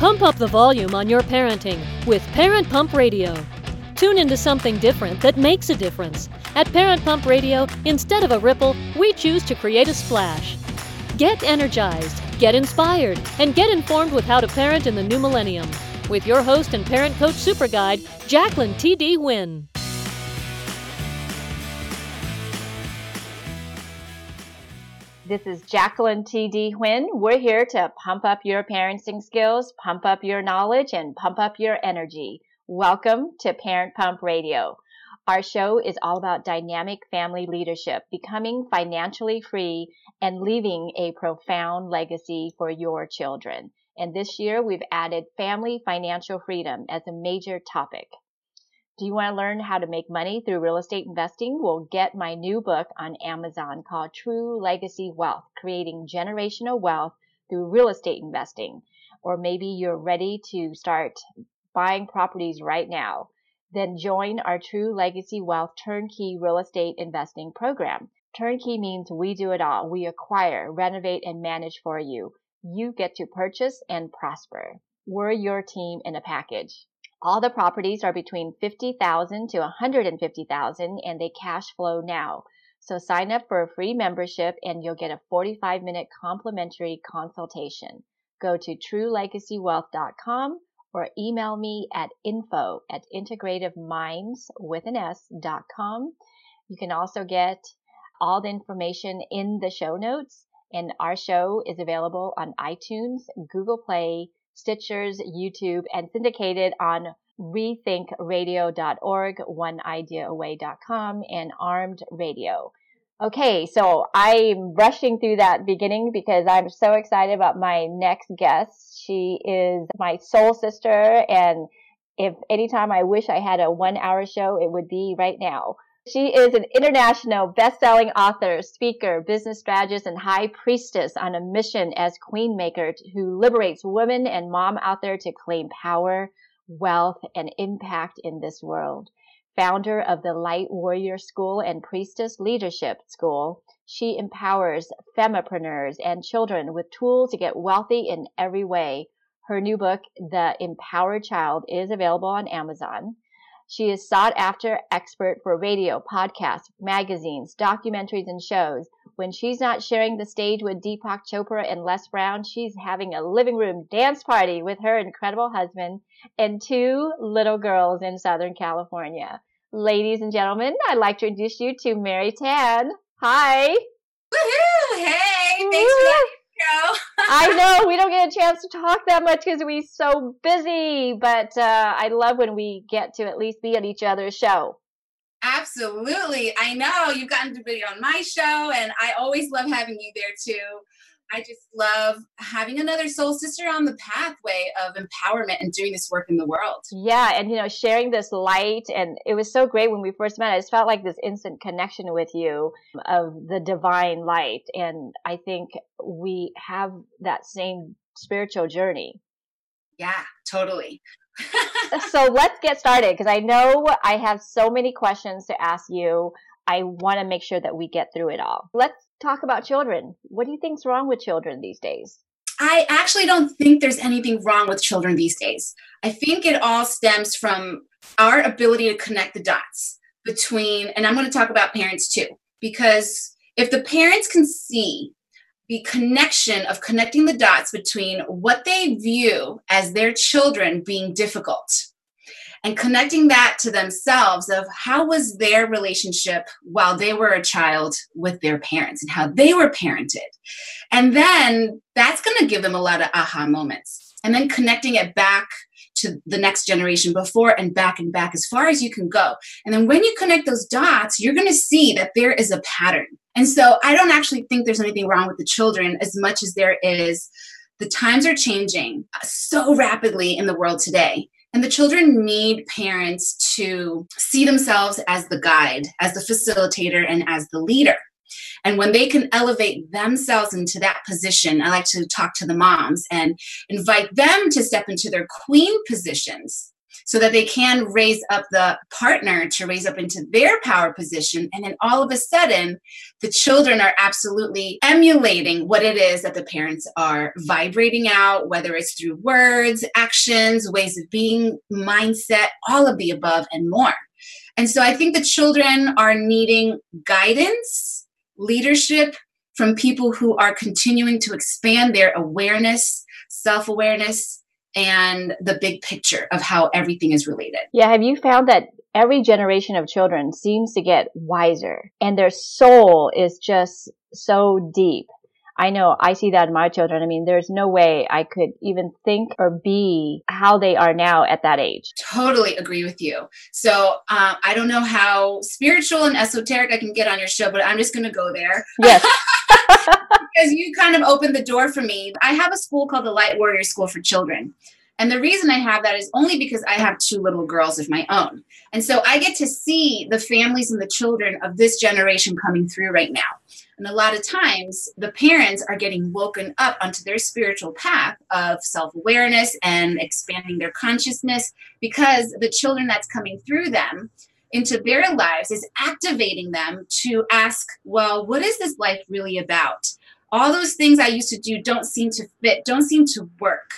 Pump up the volume on your parenting with Parent Pump Radio. Tune into something different that makes a difference. At Parent Pump Radio, instead of a ripple, we choose to create a splash. Get energized, get inspired, and get informed with how to parent in the new millennium. With your host and parent coach super guide, Jacqueline T.D. Wynn. This is Jacqueline T.D. Wynn. We're here to pump up your parenting skills, pump up your knowledge, and pump up your energy. Welcome to Parent Pump Radio. Our show is all about dynamic family leadership, becoming financially free, and leaving a profound legacy for your children. And this year we've added family financial freedom as a major topic. Do you want to learn how to make money through real estate investing? Well, get my new book on Amazon called True Legacy Wealth, Creating Generational Wealth Through Real Estate Investing. Or maybe you're ready to start buying properties right now. Then join our True Legacy Wealth Turnkey Real Estate Investing Program. Turnkey means we do it all. We acquire, renovate, and manage for you. You get to purchase and prosper. We're your team in a package. All the properties are between 50,000 to 150,000 and they cash flow now. So sign up for a free membership and you'll get a 45 minute complimentary consultation. Go to truelegacywealth.com or email me at info at integrativeminds with an S.com. You can also get all the information in the show notes and our show is available on iTunes, Google Play, Stitchers, YouTube, and syndicated on rethinkradio.org, oneideaaway.com, and Armed Radio. Okay, so I'm rushing through that beginning because I'm so excited about my next guest. She is my soul sister, and if anytime I wish I had a one hour show, it would be right now. She is an international best-selling author, speaker, business strategist, and high priestess on a mission as queen maker who liberates women and mom out there to claim power, wealth, and impact in this world. Founder of the Light Warrior School and Priestess Leadership School, she empowers femipreneurs and children with tools to get wealthy in every way. Her new book, The Empowered Child, is available on Amazon. She is sought after expert for radio, podcasts, magazines, documentaries, and shows. When she's not sharing the stage with Deepak Chopra and Les Brown, she's having a living room dance party with her incredible husband and two little girls in Southern California. Ladies and gentlemen, I'd like to introduce you to Mary Tan. Hi. Woohoo! Hey, thanks for that I know we don't get a chance to talk that much because we're so busy, but uh, I love when we get to at least be on each other's show. Absolutely. I know you've gotten to be on my show, and I always love having you there too. I just love having another soul sister on the pathway of empowerment and doing this work in the world. Yeah, and you know, sharing this light, and it was so great when we first met. I just felt like this instant connection with you of the divine light, and I think we have that same spiritual journey. Yeah, totally. so let's get started because I know I have so many questions to ask you. I want to make sure that we get through it all. Let's talk about children. What do you think's wrong with children these days? I actually don't think there's anything wrong with children these days. I think it all stems from our ability to connect the dots between, and I'm going to talk about parents too, because if the parents can see the connection of connecting the dots between what they view as their children being difficult and connecting that to themselves of how was their relationship while they were a child with their parents and how they were parented. And then that's going to give them a lot of aha moments. And then connecting it back to the next generation before and back and back as far as you can go. And then when you connect those dots you're going to see that there is a pattern. And so i don't actually think there's anything wrong with the children as much as there is. The times are changing so rapidly in the world today and the children need parents to see themselves as the guide, as the facilitator, and as the leader. And when they can elevate themselves into that position, I like to talk to the moms and invite them to step into their queen positions so that they can raise up the partner to raise up into their power position. And then all of a sudden, the children are absolutely emulating what it is that the parents are vibrating out, whether it's through words, actions, ways of being, mindset, all of the above, and more. And so I think the children are needing guidance, leadership from people who are continuing to expand their awareness, self awareness, and the big picture of how everything is related. Yeah, have you found that every generation of children seems to get wiser and their soul is just so deep? I know I see that in my children. I mean, there's no way I could even think or be how they are now at that age. Totally agree with you. So um, I don't know how spiritual and esoteric I can get on your show, but I'm just going to go there. Yes. because you kind of opened the door for me. I have a school called the Light Warrior School for Children. And the reason I have that is only because I have two little girls of my own. And so I get to see the families and the children of this generation coming through right now. And a lot of times, the parents are getting woken up onto their spiritual path of self awareness and expanding their consciousness because the children that's coming through them into their lives is activating them to ask, well, what is this life really about? All those things I used to do don't seem to fit, don't seem to work.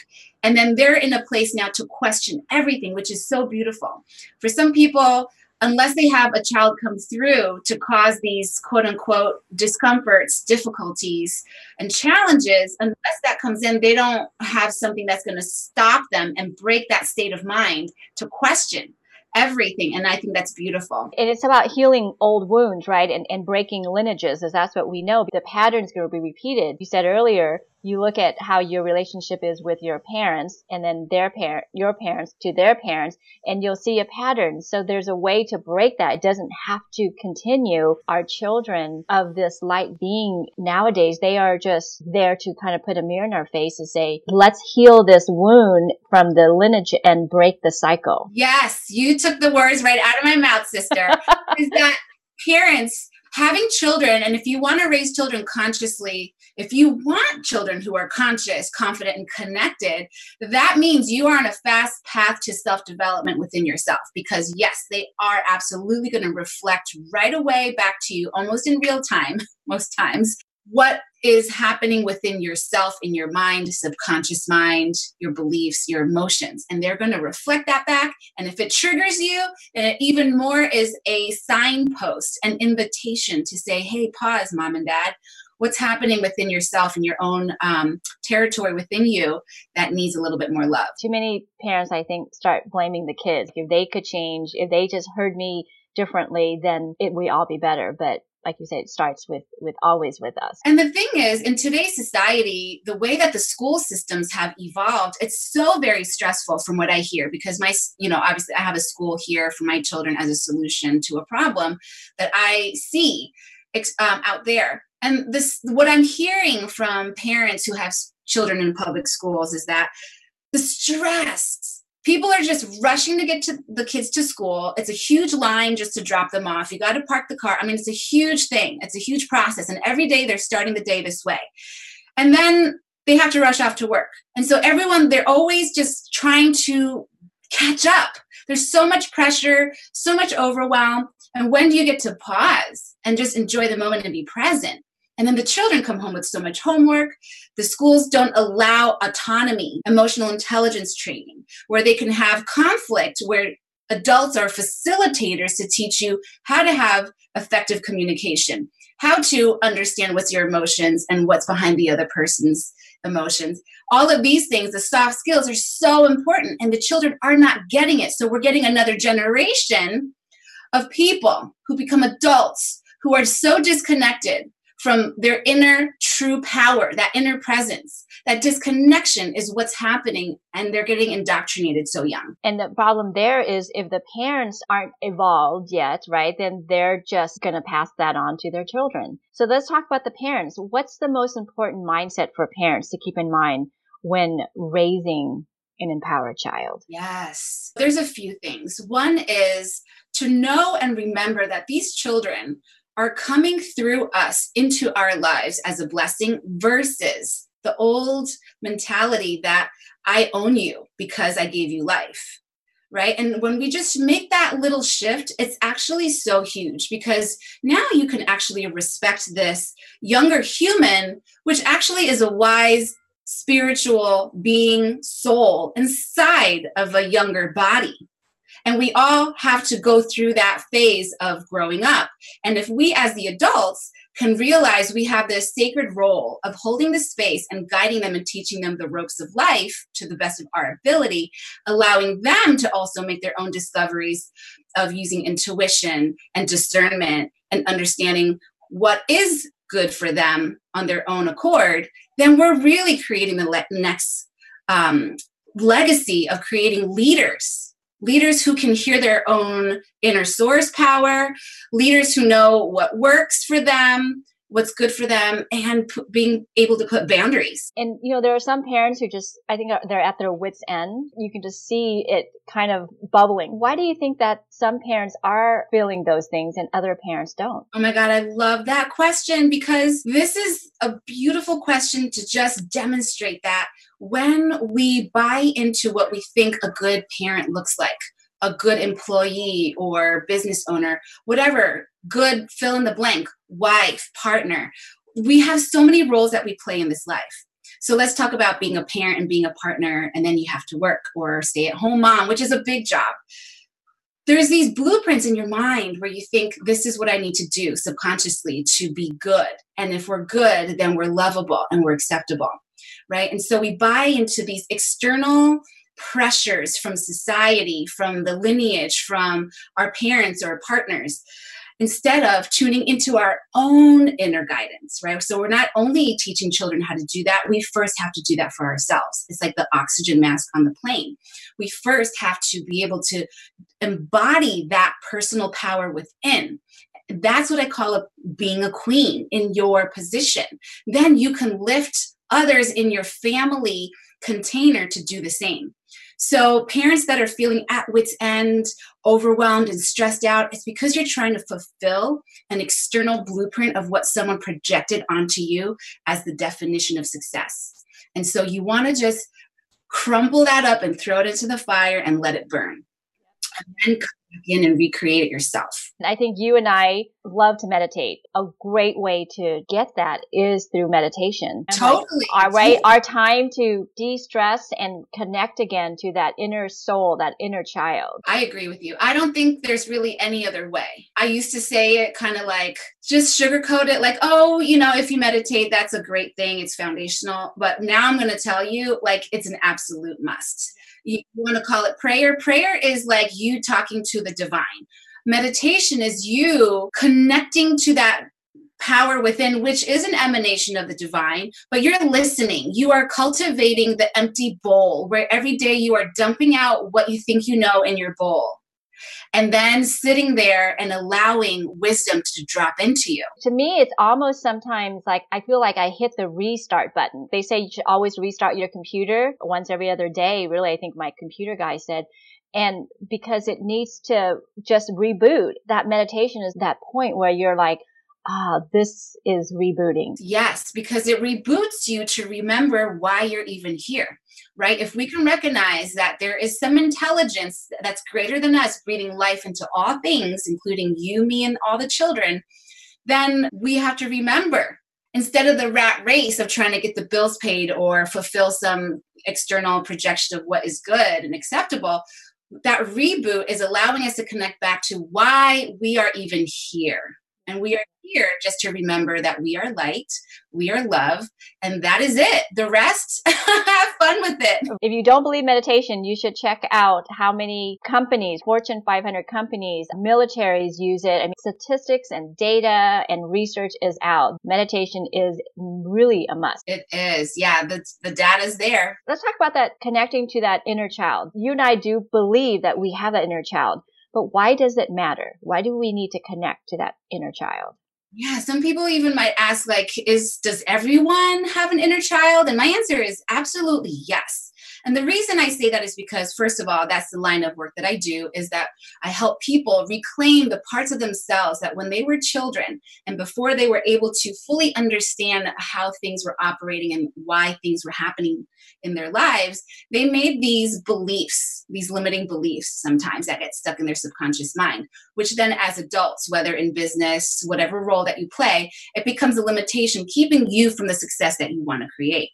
And then they're in a place now to question everything, which is so beautiful. For some people, unless they have a child come through to cause these quote unquote discomforts, difficulties, and challenges, unless that comes in, they don't have something that's going to stop them and break that state of mind to question everything. And I think that's beautiful. And it's about healing old wounds, right? And, and breaking lineages, as that's what we know. The pattern's going to be repeated. You said earlier, you look at how your relationship is with your parents and then their parent, your parents to their parents, and you'll see a pattern. So there's a way to break that. It doesn't have to continue. Our children of this light being nowadays, they are just there to kind of put a mirror in our face and say, let's heal this wound from the lineage and break the cycle. Yes, you took the words right out of my mouth, sister. is that parents having children, and if you want to raise children consciously, if you want children who are conscious, confident, and connected, that means you are on a fast path to self development within yourself. Because, yes, they are absolutely going to reflect right away back to you almost in real time, most times, what is happening within yourself, in your mind, subconscious mind, your beliefs, your emotions. And they're going to reflect that back. And if it triggers you, it even more is a signpost, an invitation to say, hey, pause, mom and dad what's happening within yourself and your own um, territory within you that needs a little bit more love. Too many parents, I think, start blaming the kids. If they could change, if they just heard me differently, then it would all be better. But like you said, it starts with with always with us. And the thing is, in today's society, the way that the school systems have evolved, it's so very stressful from what I hear. Because my, you know, obviously I have a school here for my children as a solution to a problem that I see um, out there. And this, what I'm hearing from parents who have children in public schools is that the stress, people are just rushing to get to the kids to school. It's a huge line just to drop them off. You got to park the car. I mean, it's a huge thing. It's a huge process. And every day they're starting the day this way. And then they have to rush off to work. And so everyone, they're always just trying to catch up. There's so much pressure, so much overwhelm. And when do you get to pause and just enjoy the moment and be present? And then the children come home with so much homework. The schools don't allow autonomy, emotional intelligence training, where they can have conflict, where adults are facilitators to teach you how to have effective communication, how to understand what's your emotions and what's behind the other person's emotions. All of these things, the soft skills, are so important, and the children are not getting it. So we're getting another generation of people who become adults who are so disconnected from their inner true power, that inner presence. That disconnection is what's happening, and they're getting indoctrinated so young. And the problem there is if the parents aren't evolved yet, right, then they're just going to pass that on to their children. So let's talk about the parents. What's the most important mindset for parents to keep in mind when raising an empowered child? Yes. There's a few things. One is to know and remember that these children are coming through us into our lives as a blessing versus the old mentality that I own you because I gave you life. right? And when we just make that little shift, it's actually so huge because now you can actually respect this younger human, which actually is a wise spiritual being soul inside of a younger body. And we all have to go through that phase of growing up. And if we, as the adults, can realize we have this sacred role of holding the space and guiding them and teaching them the ropes of life to the best of our ability, allowing them to also make their own discoveries of using intuition and discernment and understanding what is good for them on their own accord, then we're really creating the le- next um, legacy of creating leaders leaders who can hear their own inner source power, leaders who know what works for them, what's good for them, and p- being able to put boundaries. And, you know, there are some parents who just, I think they're at their wits' end. You can just see it kind of bubbling. Why do you think that some parents are feeling those things and other parents don't? Oh my God, I love that question because this is a beautiful question to just demonstrate that when we buy into what we think a good parent looks like, a good employee or business owner, whatever, good fill in the blank, wife, partner, we have so many roles that we play in this life. So let's talk about being a parent and being a partner, and then you have to work or stay at home mom, which is a big job. There's these blueprints in your mind where you think this is what I need to do subconsciously to be good. And if we're good, then we're lovable and we're acceptable right? And so we buy into these external pressures from society, from the lineage, from our parents or partners, instead of tuning into our own inner guidance, right? So we're not only teaching children how to do that, we first have to do that for ourselves. It's like the oxygen mask on the plane. We first have to be able to embody that personal power within that's what I call a, being a queen in your position. Then you can lift others in your family container to do the same. So, parents that are feeling at wits' end, overwhelmed, and stressed out, it's because you're trying to fulfill an external blueprint of what someone projected onto you as the definition of success. And so, you want to just crumble that up and throw it into the fire and let it burn. And then come back in and recreate it yourself. I think you and I love to meditate. A great way to get that is through meditation. Totally. Like our right, our time to de-stress and connect again to that inner soul, that inner child. I agree with you. I don't think there's really any other way. I used to say it kind of like just sugarcoat it like, oh, you know, if you meditate, that's a great thing. It's foundational. But now I'm going to tell you like it's an absolute must you want to call it prayer. Prayer is like you talking to the divine. Meditation is you connecting to that power within, which is an emanation of the divine, but you're listening. You are cultivating the empty bowl where every day you are dumping out what you think you know in your bowl and then sitting there and allowing wisdom to drop into you. To me, it's almost sometimes like I feel like I hit the restart button. They say you should always restart your computer once every other day. Really, I think my computer guy said. And because it needs to just reboot, that meditation is that point where you're like, ah, this is rebooting. Yes, because it reboots you to remember why you're even here, right? If we can recognize that there is some intelligence that's greater than us breathing life into all things, including you, me, and all the children, then we have to remember instead of the rat race of trying to get the bills paid or fulfill some external projection of what is good and acceptable that reboot is allowing us to connect back to why we are even here and we are here just to remember that we are light, we are love, and that is it. The rest, have fun with it. If you don't believe meditation, you should check out how many companies, Fortune 500 companies, militaries use it. I mean, statistics and data and research is out. Meditation is really a must. It is. Yeah, the, the data is there. Let's talk about that connecting to that inner child. You and I do believe that we have that inner child. But why does it matter? Why do we need to connect to that inner child? Yeah, some people even might ask like is does everyone have an inner child? And my answer is absolutely yes. And the reason I say that is because, first of all, that's the line of work that I do is that I help people reclaim the parts of themselves that when they were children and before they were able to fully understand how things were operating and why things were happening in their lives, they made these beliefs, these limiting beliefs sometimes that get stuck in their subconscious mind, which then as adults, whether in business, whatever role that you play, it becomes a limitation keeping you from the success that you want to create.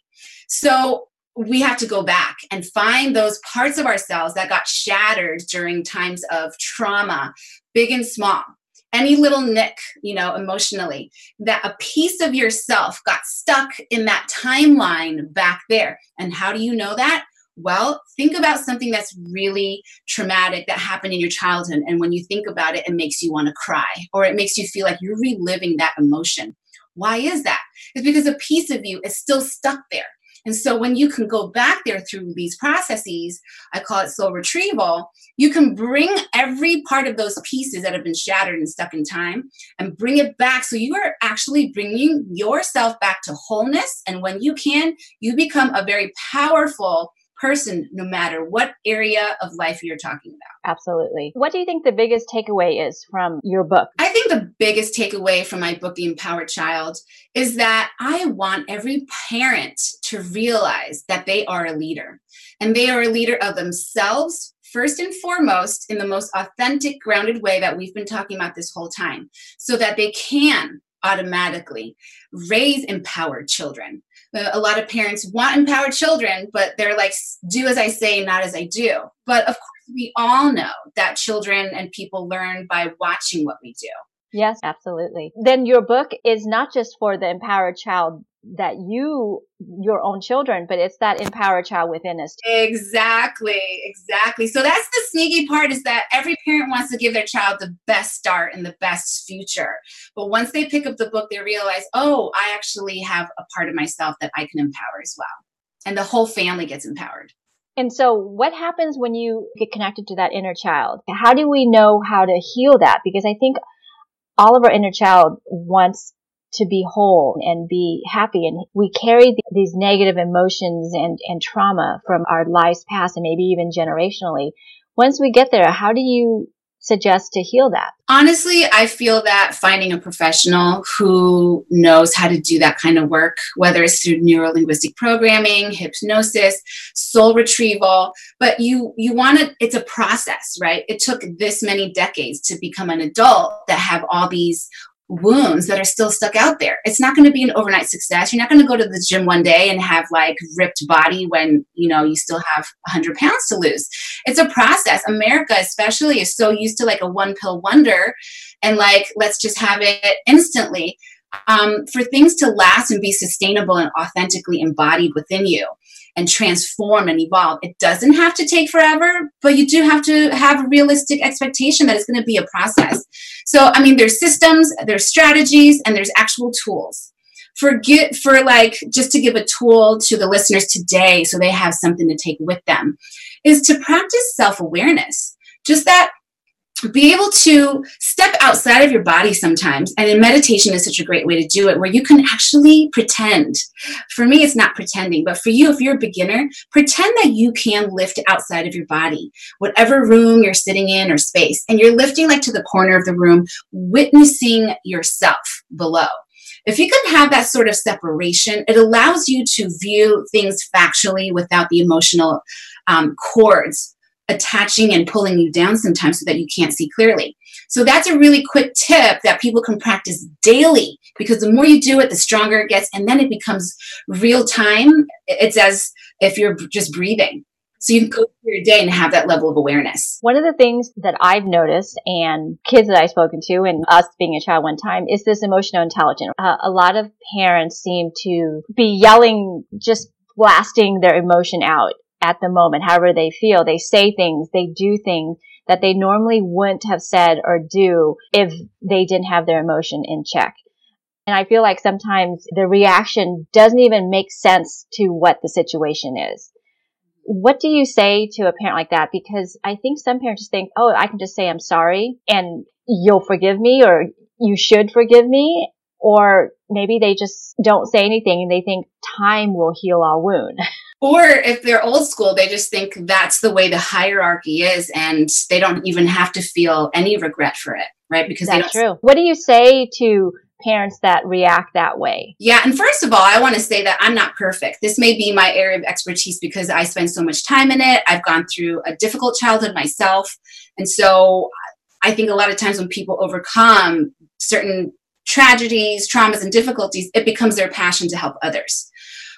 So we have to go back and find those parts of ourselves that got shattered during times of trauma, big and small. Any little nick, you know, emotionally, that a piece of yourself got stuck in that timeline back there. And how do you know that? Well, think about something that's really traumatic that happened in your childhood. And when you think about it, it makes you want to cry or it makes you feel like you're reliving that emotion. Why is that? It's because a piece of you is still stuck there. And so when you can go back there through these processes, I call it soul retrieval, you can bring every part of those pieces that have been shattered and stuck in time and bring it back. So you are actually bringing yourself back to wholeness. And when you can, you become a very powerful person no matter what area of life you're talking about. Absolutely. What do you think the biggest takeaway is from your book? I think the biggest takeaway from my book, The Empowered Child, is that I want every parent to realize that they are a leader and they are a leader of themselves first and foremost in the most authentic, grounded way that we've been talking about this whole time, so that they can automatically raise empowered children Uh, a lot of parents want empowered children, but they're like, do as I say, not as I do. But of course, we all know that children and people learn by watching what we do. Yes, absolutely. Then your book is not just for the empowered child that you your own children but it's that empowered child within us. Exactly exactly. So that's the sneaky part is that every parent wants to give their child the best start and the best future. But once they pick up the book they realize oh i actually have a part of myself that i can empower as well. And the whole family gets empowered. And so what happens when you get connected to that inner child? How do we know how to heal that? Because i think all of our inner child wants to be whole and be happy. And we carry these negative emotions and, and trauma from our lives past and maybe even generationally. Once we get there, how do you suggest to heal that? Honestly, I feel that finding a professional who knows how to do that kind of work, whether it's through neurolinguistic programming, hypnosis, soul retrieval, but you you want to it's a process, right? It took this many decades to become an adult that have all these wounds that are still stuck out there. It's not going to be an overnight success. You're not going to go to the gym one day and have like ripped body when, you know, you still have 100 pounds to lose. It's a process. America especially is so used to like a one pill wonder and like let's just have it instantly. Um, for things to last and be sustainable and authentically embodied within you and transform and evolve. It doesn't have to take forever, but you do have to have a realistic expectation that it's going to be a process. So, I mean, there's systems, there's strategies, and there's actual tools. For get, for like just to give a tool to the listeners today so they have something to take with them is to practice self-awareness. Just that be able to step outside of your body sometimes. And in meditation is such a great way to do it, where you can actually pretend. For me, it's not pretending, but for you, if you're a beginner, pretend that you can lift outside of your body, whatever room you're sitting in or space, and you're lifting like to the corner of the room, witnessing yourself below. If you can have that sort of separation, it allows you to view things factually without the emotional um, cords attaching and pulling you down sometimes so that you can't see clearly. So that's a really quick tip that people can practice daily because the more you do it, the stronger it gets. And then it becomes real time. It's as if you're just breathing. So you can go through your day and have that level of awareness. One of the things that I've noticed and kids that I've spoken to and us being a child one time is this emotional intelligence. Uh, a lot of parents seem to be yelling, just blasting their emotion out at the moment, however they feel. They say things, they do things that they normally wouldn't have said or do if they didn't have their emotion in check. And I feel like sometimes the reaction doesn't even make sense to what the situation is. What do you say to a parent like that? Because I think some parents just think, oh, I can just say I'm sorry and you'll forgive me or you should forgive me. Or maybe they just don't say anything and they think time will heal our wound. or if they're old school, they just think that's the way the hierarchy is, and they don't even have to feel any regret for it, right? Because that's true. What do you say to parents that react that way? Yeah, and first of all, I want to say that I'm not perfect. This may be my area of expertise because I spend so much time in it. I've gone through a difficult childhood myself, and so I think a lot of times when people overcome certain tragedies, traumas, and difficulties, it becomes their passion to help others.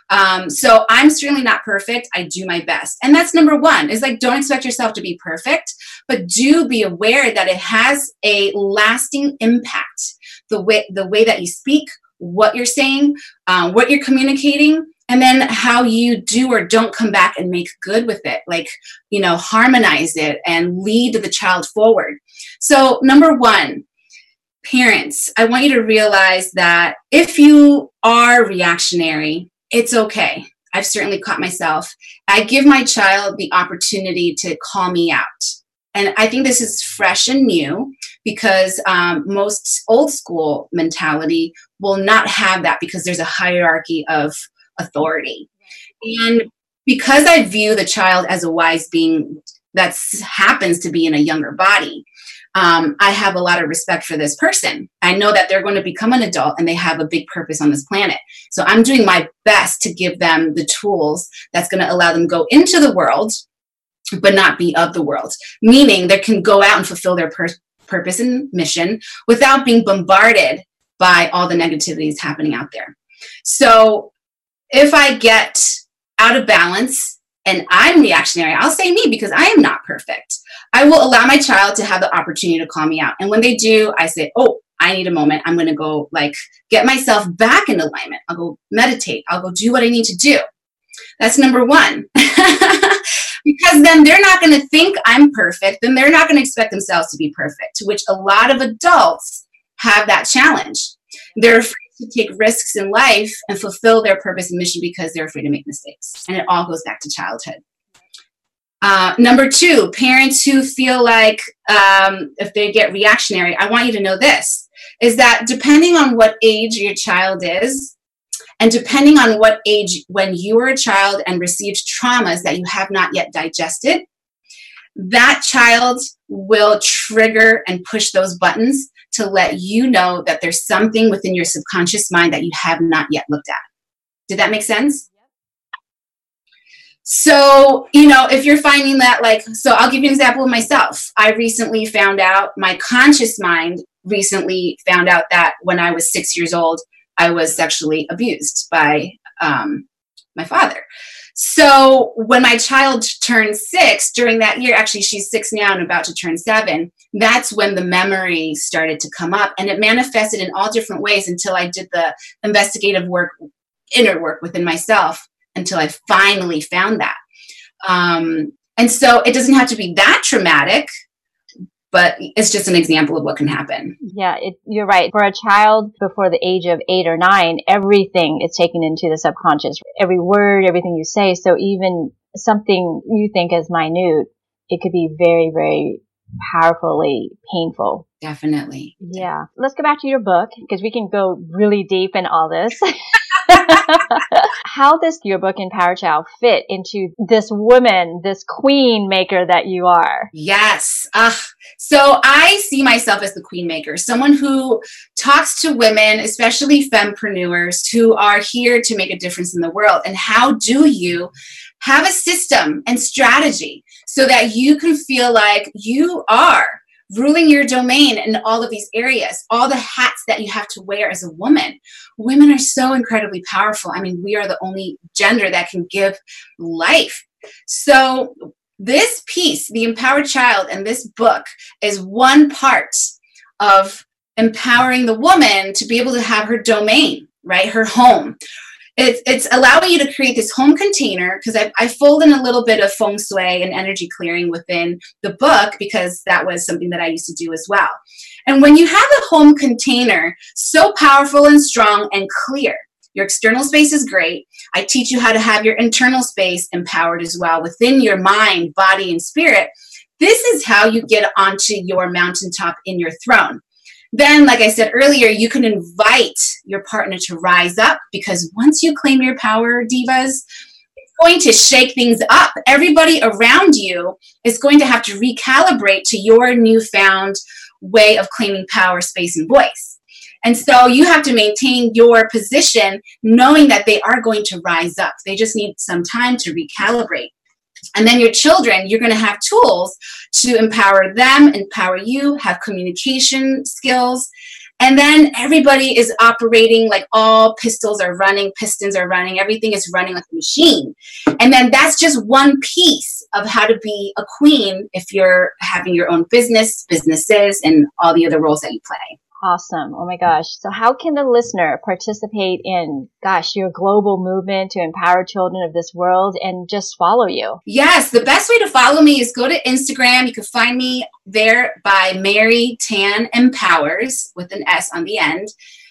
Um, so I'm certainly not perfect. I do my best. And that's number one is like, don't expect yourself to be perfect, but do be aware that it has a lasting impact. The way, the way that you speak, what you're saying, uh, what you're communicating, and then how you do or don't come back and make good with it like you know harmonize it and lead the child forward so number one parents i want you to realize that if you are reactionary it's okay. I've certainly caught myself. I give my child the opportunity to call me out. And I think this is fresh and new because um, most old school mentality will not have that because there's a hierarchy of authority. And because I view the child as a wise being that happens to be in a younger body, um, I have a lot of respect for this person. I know that they're going to become an adult and they have a big purpose on this planet. So I'm doing my best to give them the tools that's going to allow them go into the world, but not be of the world. Meaning they can go out and fulfill their pur- purpose and mission without being bombarded by all the negativities happening out there. So if I get out of balance and I'm reactionary, I'll say me because I am not perfect. I will allow my child to have the opportunity to call me out. And when they do, I say, oh, I need a moment. I'm going to go like get myself back in alignment. I'll go meditate. I'll go do what I need to do. That's number one. because then they're not going to think I'm perfect. Then they're not going to expect themselves to be perfect, to which a lot of adults have that challenge. They're afraid to take risks in life and fulfill their purpose and mission because they're afraid to make mistakes. And it all goes back to childhood. Uh, number two, parents who feel like um, if they get reactionary, I want you to know this is that depending on what age your child is, and depending on what age when you were a child and received traumas that you have not yet digested, that child will trigger and push those buttons to let you know that there's something within your subconscious mind that you have not yet looked at. Did that make sense? So, you know, if you're finding that, like, so I'll give you an example of myself. I recently found out, my conscious mind recently found out that when I was six years old, I was sexually abused by um, my father. So when my child turned six during that year, actually she's six now and about to turn seven, that's when the memory started to come up and it manifested in all different ways until I did the investigative work, inner work within myself until I finally found that. Um, and so it doesn't have to be that traumatic, but it's just an example of what can happen. Yeah, it, you're right. For a child before the age of eight or nine, everything is taken into the subconscious. Every word, everything you say. So even something you think is minute, it could be very, very powerfully painful. Definitely. Yeah. Let's go back to your book because we can go really deep in all this. How does your book Empower Child fit into this woman, this queen maker that you are? Yes. Uh, so I see myself as the queen maker, someone who talks to women, especially fempreneurs, who are here to make a difference in the world. And how do you have a system and strategy so that you can feel like you are ruling your domain in all of these areas, all the hats that you have to wear as a woman. Women are so incredibly powerful. I mean, we are the only gender that can give life. So, this piece, The Empowered Child, and this book is one part of empowering the woman to be able to have her domain, right? Her home, it's, it's allowing you to create this home container because I, I fold in a little bit of feng shui and energy clearing within the book because that was something that I used to do as well. And when you have a home container so powerful and strong and clear, your external space is great. I teach you how to have your internal space empowered as well within your mind, body, and spirit. This is how you get onto your mountaintop in your throne. Then, like I said earlier, you can invite your partner to rise up because once you claim your power, divas, it's going to shake things up. Everybody around you is going to have to recalibrate to your newfound way of claiming power, space, and voice. And so you have to maintain your position knowing that they are going to rise up. They just need some time to recalibrate. And then your children, you're going to have tools to empower them, empower you, have communication skills. And then everybody is operating like all pistols are running, pistons are running, everything is running like a machine. And then that's just one piece of how to be a queen if you're having your own business, businesses, and all the other roles that you play. Awesome. Oh my gosh. So how can the listener participate in, gosh, your global movement to empower children of this world and just follow you? Yes. The best way to follow me is go to Instagram. You can find me there by Mary Tan Empowers with an S on the end.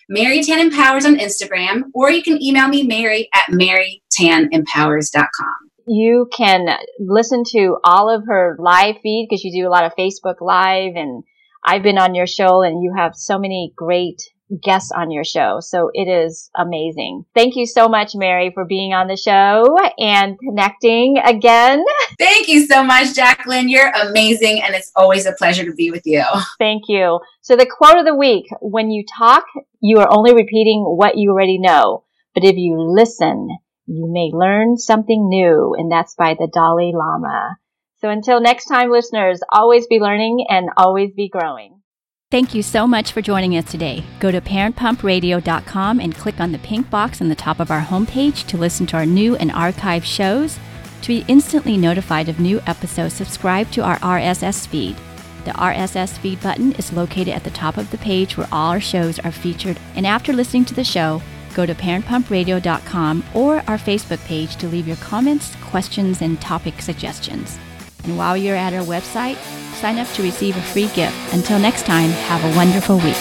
Mary Tan Empowers on Instagram, or you can email me, Mary at marytanempowers.com you can listen to all of her live feed because you do a lot of Facebook Live and I've been on your show and you have so many great guests on your show. So it is amazing. Thank you so much, Mary, for being on the show and connecting again. Thank you so much, Jacqueline. You're amazing and it's always a pleasure to be with you. Thank you. So the quote of the week, when you talk, you are only repeating what you already know. But if you listen, you may learn something new. And that's by the Dalai Lama. So until next time, listeners, always be learning and always be growing. Thank you so much for joining us today. Go to parentpumpradio.com and click on the pink box on the top of our homepage to listen to our new and archived shows. To be instantly notified of new episodes, subscribe to our RSS feed. The RSS feed button is located at the top of the page where all our shows are featured. And after listening to the show, go to parentpumpradio.com or our Facebook page to leave your comments, questions, and topic suggestions. And while you're at our website, sign up to receive a free gift. Until next time, have a wonderful week.